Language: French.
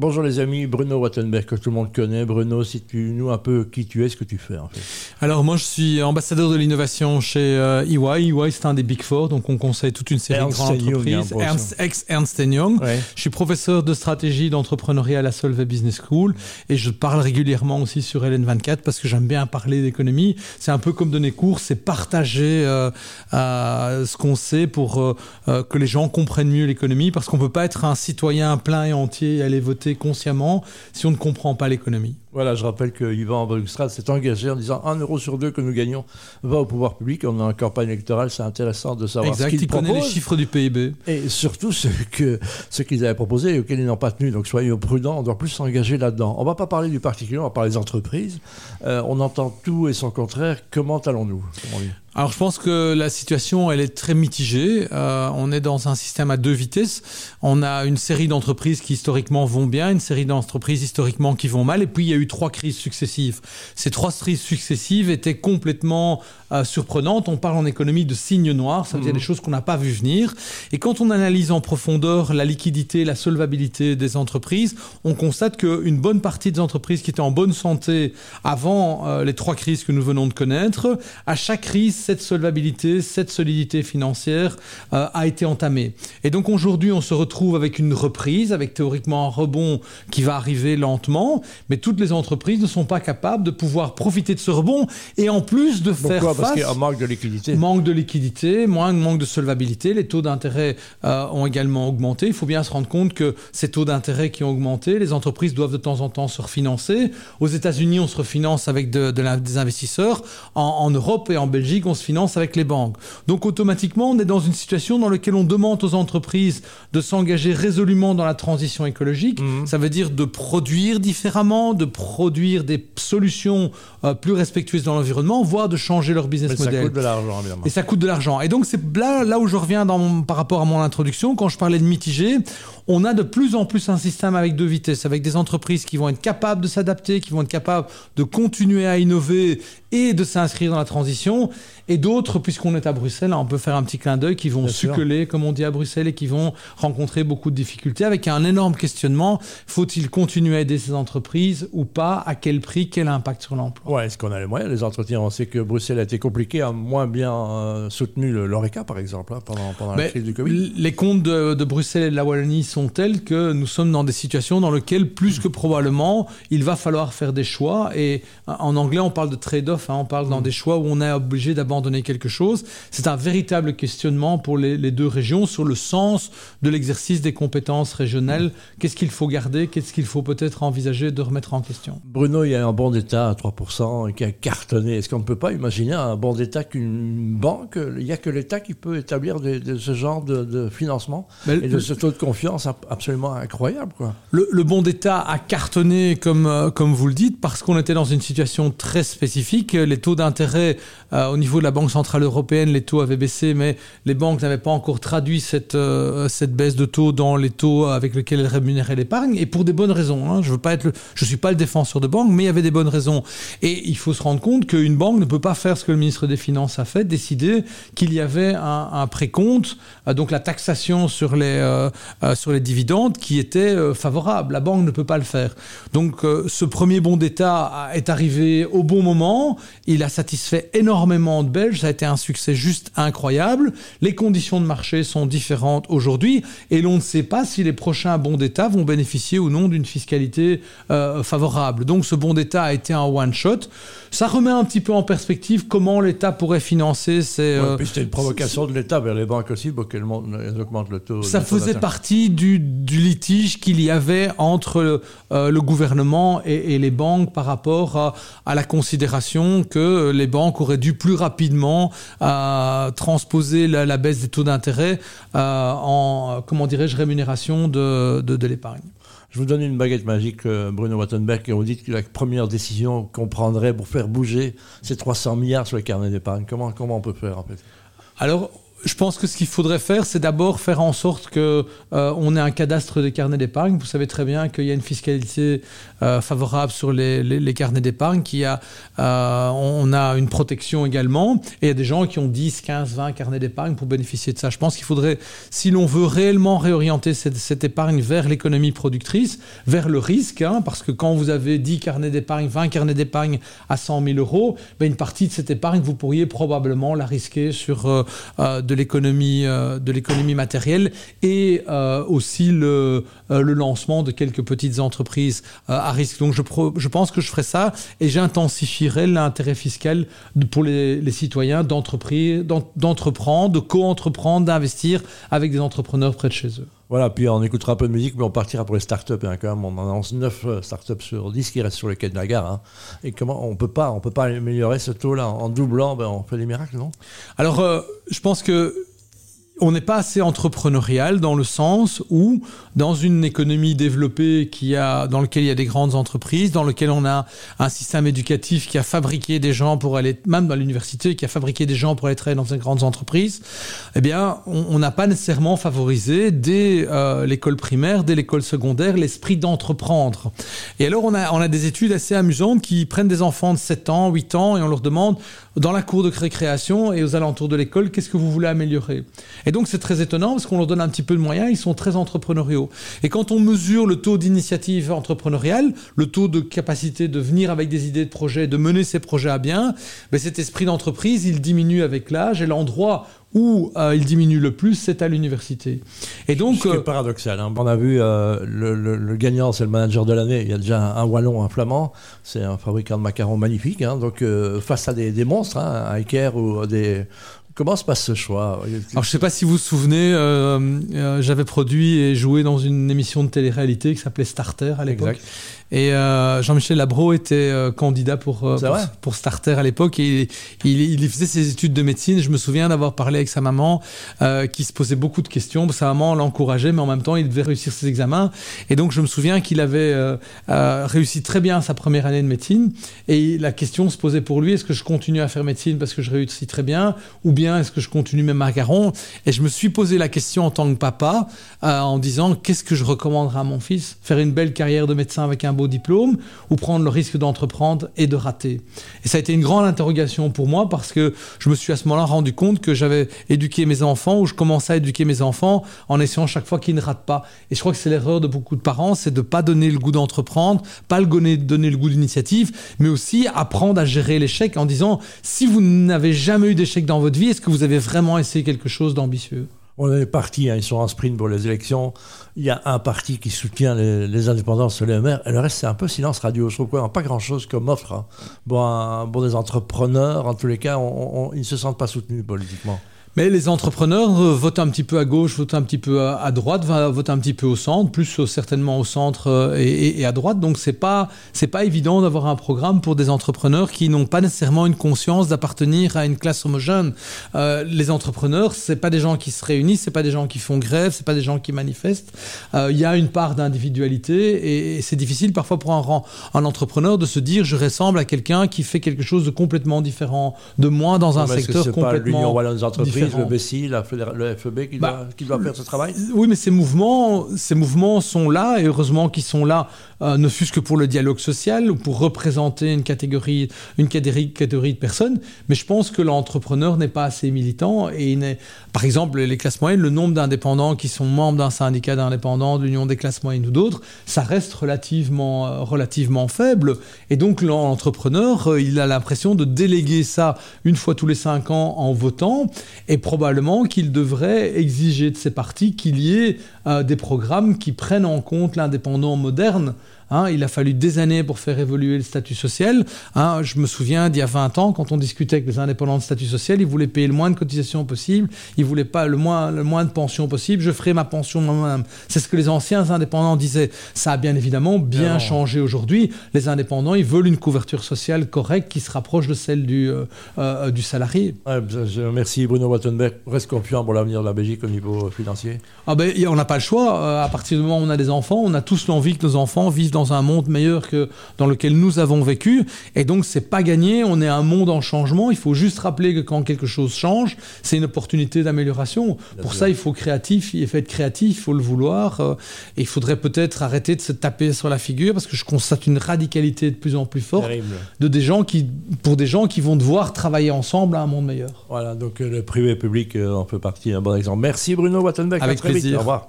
Bonjour les amis, Bruno Wattenberg que tout le monde connaît. Bruno, si tu nous un peu qui tu es, ce que tu fais en fait. Alors moi je suis ambassadeur de l'innovation chez euh, EY. EY c'est un des Big Four, donc on conseille toute une série Ernst de grandes entreprises. Ernst, ex Ernst Young. Ouais. Je suis professeur de stratégie d'entrepreneuriat à la Solvay Business School et je parle régulièrement aussi sur LN24 parce que j'aime bien parler d'économie. C'est un peu comme donner cours, c'est partager euh, euh, ce qu'on sait pour euh, euh, que les gens comprennent mieux l'économie parce qu'on peut pas être un citoyen plein et entier et aller voter consciemment si on ne comprend pas l'économie. Voilà, je rappelle que Yvan Brugstrad s'est engagé en disant un euro sur deux que nous gagnons va au pouvoir public. On est en campagne électorale, c'est intéressant de savoir exact, ce qu'ils il connaît les chiffres du PIB. et surtout ce que ce qu'ils avaient proposé et auxquels ils n'ont pas tenu. Donc soyez prudents, on doit plus s'engager là-dedans. On va pas parler du particulier, on va parler des entreprises. Euh, on entend tout et son contraire. Comment allons-nous Alors je pense que la situation elle est très mitigée. Euh, on est dans un système à deux vitesses. On a une série d'entreprises qui historiquement vont bien, une série d'entreprises historiquement qui vont mal, et puis il y a eu trois crises successives. Ces trois crises successives étaient complètement euh, surprenantes. On parle en économie de signes noirs, ça veut dire Mhm. des choses qu'on n'a pas vu venir. Et quand on analyse en profondeur la liquidité, la solvabilité des entreprises, on constate qu'une bonne partie des entreprises qui étaient en bonne santé avant euh, les trois crises que nous venons de connaître, à chaque crise, cette solvabilité, cette solidité financière euh, a été entamée. Et donc aujourd'hui, on se retrouve avec une reprise, avec théoriquement un rebond qui va arriver lentement, mais toutes les entreprises ne sont pas capables de pouvoir profiter de ce rebond et en plus de faire Pourquoi Parce face qu'il y a un manque de liquidité. Manque de liquidité, moins manque de solvabilité, les taux d'intérêt euh, ont également augmenté. Il faut bien se rendre compte que ces taux d'intérêt qui ont augmenté, les entreprises doivent de temps en temps se refinancer. Aux États-Unis, on se refinance avec de, de la- des investisseurs. En, en Europe et en Belgique, on se finance avec les banques. Donc automatiquement, on est dans une situation dans laquelle on demande aux entreprises de s'engager résolument dans la transition écologique. Mhm. Ça veut dire de produire différemment, de produire des solutions euh, plus respectueuses dans l'environnement, voire de changer leur business Mais ça model. coûte de l'argent, évidemment. Et ça coûte de l'argent. Et donc, c'est là, là où je reviens dans mon- par rapport à mon introduction, quand je parlais de mitigé, on a de plus en plus un système avec deux vitesses, avec des entreprises qui vont être capables de s'adapter, qui vont être capables de continuer à innover et de s'inscrire dans la transition, et d'autres, puisqu'on est à Bruxelles, hein, on peut faire un petit clin d'œil, qui vont Bien sûr. succoler, comme on dit à Bruxelles, et qui vont rencontrer beaucoup de difficultés, avec un énorme questionnement. Faut-il continuer à aider ces entreprises ou pas? À quel prix? Quel impact sur l'emploi? Ouais, est-ce qu'on a les moyens Les entretiens, on sait que Bruxelles a été compliqué, a moins bien euh, soutenu l'ORECA, par exemple, hein, pendant, pendant la Mais crise du Covid. Les comptes de, de Bruxelles et de la Wallonie sont tels que nous sommes dans des situations dans lesquelles, plus que probablement, il va falloir faire des choix. Et en anglais, on parle de trade-off, hein, on parle dans des choix où on est obligé d'abandonner quelque chose. C'est un véritable questionnement pour les, les deux régions sur le sens de l'exercice des compétences régionales. Qu'est-ce qu'il faut garder? Qu'est-ce qu'il faut peut-être envisager de remettre en question? Bruno, il y a un bon d'État à 3% qui a cartonné. Est-ce qu'on ne peut pas imaginer un bon d'État qu'une banque? Il n'y a que l'État qui peut établir de ce genre de, de financement Mais et de ce taux de confiance ab- absolument incroyable. Quoi. Le, le bon d'État a cartonné, comme, euh, comme vous le dites, parce qu'on était dans une situation très spécifique. Les taux d'intérêt euh, au niveau de la Banque Centrale Européenne, les taux avaient baissé, mais les banques n'avaient pas encore traduit cette, euh, cette baisse de taux dans les taux avec lesquels elles rémunéraient l'épargne, et pour des bonnes raisons. hein. Je veux suis pas le défenseur de banque, mais il y avait des bonnes raisons. Et il faut se rendre compte qu'une banque ne peut pas faire ce que le ministre des Finances a fait, décider qu'il y avait un, précompte, euh, donc la taxation sur les, sur les dividendes, qui était favorable. La banque ne peut pas le faire. Donc ce premier bon d'État est arrivé au bon moment. Il a satisfait énormément de Belges. Ça a été un succès juste incroyable. Les conditions de marché sont différentes aujourd'hui et l'on ne sait pas si les prochains bons d'État vont bénéficier ou non d'une fiscalité euh, favorable. Donc ce bon d'État a été un one-shot. Ça remet un petit peu en perspective comment l'État pourrait financer ces... Ouais, euh, c'était une provocation de l'État vers les banques aussi pour qu'elles augmentent le taux. ça faisait partie du, du litige qu'il y avait entre euh, le gouvernement et, et les banques par rapport à, à la considération que les banques auraient dû plus rapidement euh, transposer la, la baisse des taux d'intérêt euh, en, comment dirais-je, rémunération de, de, de l'épargne. Je vous donne une baguette magique, euh, Bruno Wattenberg, et vous dites que la première décision qu'on prendrait pour faire bouger, c'est 300 milliards sur les carnets d'épargne. Comment, comment on peut faire en fait? Alors, je pense que ce qu'il faudrait faire, c'est d'abord faire en sorte que euh, on ait un cadastre des carnets d'épargne. Vous savez très bien qu'il y a une fiscalité euh, favorable sur les, carnets d'épargne, qui a, euh, on a une protection également, et il y a des gens qui ont 10, 15, 20 carnets d'épargne pour bénéficier de ça. Je pense qu'il faudrait, si l'on veut réellement réorienter cette, épargne vers l'économie productrice, vers le risque, hein, parce que quand vous avez 10 carnets d'épargne, 20 carnets d'épargne à 100 000 euros, ben une partie de cette épargne, vous pourriez probablement la risquer sur de l'économie euh, de l'économie matérielle et euh, aussi le, euh, le lancement de quelques petites entreprises à risque. Donc je, je pense que je ferai ça et j'intensifierai l'intérêt fiscal pour les, les citoyens d'entreprendre, de co-entreprendre, d'investir avec des entrepreneurs près de chez eux. Voilà, puis on écoutera un peu de musique, mais on partira pour les startups. Hein, quand même, on annonce 9 startups sur 10 qui restent sur le quai de la gare. Hein. Et comment on peut pas, on peut pas améliorer ce taux-là en doublant, ben, on fait des miracles, non? Alors, je pense que on n'est pas assez entrepreneurial dans le sens où, dans une économie développée qui a, dans lequel il y a des grandes entreprises, dans lequel on a un système éducatif qui a fabriqué des gens pour aller, même dans l'université, qui a fabriqué des gens pour aller travailler dans une grande entreprise, eh bien, on n'a pas nécessairement favorisé dès euh, l'école primaire, dès l'école secondaire, l'esprit d'entreprendre. Et alors, on a, on a des études assez amusantes qui prennent des enfants de 7 ans, 8 ans, et on leur demande, dans la cour de récréation et aux alentours de l'école, qu'est-ce que vous voulez améliorer? Et donc c'est très étonnant parce qu'on leur donne un petit peu de moyens, ils sont très entrepreneuriaux. Et quand on mesure le taux d'initiative entrepreneuriale, le taux de capacité de venir avec des idées de projet, de mener ces projets à bien, ben cet esprit d'entreprise, il diminue avec l'âge et l'endroit où euh, il diminue le plus, c'est à l'université. Et donc, c'est euh, paradoxal. Hein. On a vu euh, le, gagnant, c'est le manager de l'année. Il y a déjà un, wallon, un flamand. C'est un fabricant de macarons magnifique. Hein. Donc, face à des, monstres, hein, un Iker ou des Comment se passe ce choix? Alors, je ne sais pas si vous vous souvenez, j'avais produit et joué dans une émission de télé-réalité qui s'appelait Starter à l'époque. Et euh, Jean-Michel Labro était euh, candidat pour, euh, pour, Starter à l'époque et il, il, faisait ses études de médecine. Je me souviens d'avoir parlé avec sa maman qui se posait beaucoup de questions. Sa maman l'encourageait, mais en même temps, il devait réussir ses examens. Et donc, je me souviens qu'il avait réussi très bien sa première année de médecine. Et la question se posait pour lui est-ce que je continue à faire médecine parce que je réussis très bien Ou bien est-ce que je continue mes macarons? Et je me suis posé la question en tant que papa en disant qu'est-ce que je recommanderais à mon fils? Faire une belle carrière de médecin avec un beau diplôme ou prendre le risque d'entreprendre et de rater? Et ça a été une grande interrogation pour moi parce que je me suis à ce moment-là rendu compte que j'avais éduqué mes enfants ou je commençais à éduquer mes enfants en essayant chaque fois qu'ils ne ratent pas. Et je crois que c'est l'erreur de beaucoup de parents, c'est de ne pas donner le goût d'entreprendre, pas le donner le goût d'initiative, mais aussi apprendre à gérer l'échec en disant si vous n'avez jamais eu d'échec dans votre vie, est-ce que vous avez vraiment essayé quelque chose d'ambitieux? On est parti, hein, ils sont en sprint pour les élections. Il y a un parti qui soutient les, indépendants sur les maires, et le reste, c'est un peu silence radio. Je trouve quoi, pas grand-chose comme offre. Hein. Bon, bon, des entrepreneurs, en tous les cas, ils ne se sentent pas soutenus politiquement. Mais les entrepreneurs euh, votent un petit peu à gauche, votent un petit peu à, droite, votent un petit peu au centre, plus certainement au centre euh, et, à droite. Donc c'est pas c'est pas évident d'avoir un programme pour des entrepreneurs qui n'ont pas nécessairement une conscience d'appartenir à une classe homogène. Euh, les entrepreneurs, c'est pas des gens qui se réunissent, c'est pas des gens qui font grève, c'est pas des gens qui manifestent. Il y a une part d'individualité et, c'est difficile parfois pour un, un entrepreneur de se dire je ressemble à quelqu'un qui fait quelque chose de complètement différent de moi dans un secteur complètement différent le BCI, le FEB qui, bah, doit, qui doit faire ce travail Oui, mais ces mouvements, ces mouvements sont là, et heureusement qu'ils sont là, euh, ne fût-ce que pour le dialogue social ou pour représenter une catégorie, une catégorie, de personnes. Mais je pense que l'entrepreneur n'est pas assez militant. Et par exemple, les classes moyennes, le nombre d'indépendants qui sont membres d'un syndicat d'indépendants, de l'Union des classes moyennes ou d'autres, ça reste relativement, euh, relativement faible. Et donc l'entrepreneur, euh, il a l'impression de déléguer ça une fois tous les cinq ans en votant. Et probablement qu'il devrait exiger de ses partis qu'il y ait des programmes qui prennent en compte l'indépendant moderne Hein, il a fallu des années pour faire évoluer le statut social. Hein, je me souviens d'il y a 20 ans, quand on discutait avec les indépendants de statut social, ils voulaient payer le moins de cotisations possible, ils voulaient pas le moins, le moins de pension possible. Je ferai ma pension moi-même. C'est ce que les anciens indépendants disaient. Ça a bien évidemment bien changé aujourd'hui. Les indépendants, ils veulent une couverture sociale correcte qui se rapproche de celle du, euh, euh, du salarié. merci Bruno Wattenberg reste confiant pour l'avenir de la Belgique au niveau financier ah ben, On n'a pas le choix. Euh, à partir du moment où on a des enfants, on a tous l'envie que nos enfants vivent dans un monde meilleur que dans lequel nous avons vécu. Et donc, c'est pas gagné. On est un monde en changement. Il faut juste rappeler que quand quelque chose change, c'est une opportunité d'amélioration. Pour ça, il faut créatif, il faut être créatif, il faut le vouloir. Euh, et il faudrait peut-être arrêter de se taper sur la figure parce que je constate une radicalité de plus en plus forte de des gens qui, pour des gens qui vont devoir travailler ensemble à un monde meilleur. Voilà, donc euh, le privé public en fait partie un bon exemple. Merci Bruno Wattenbeck. Avec plaisir. Au revoir.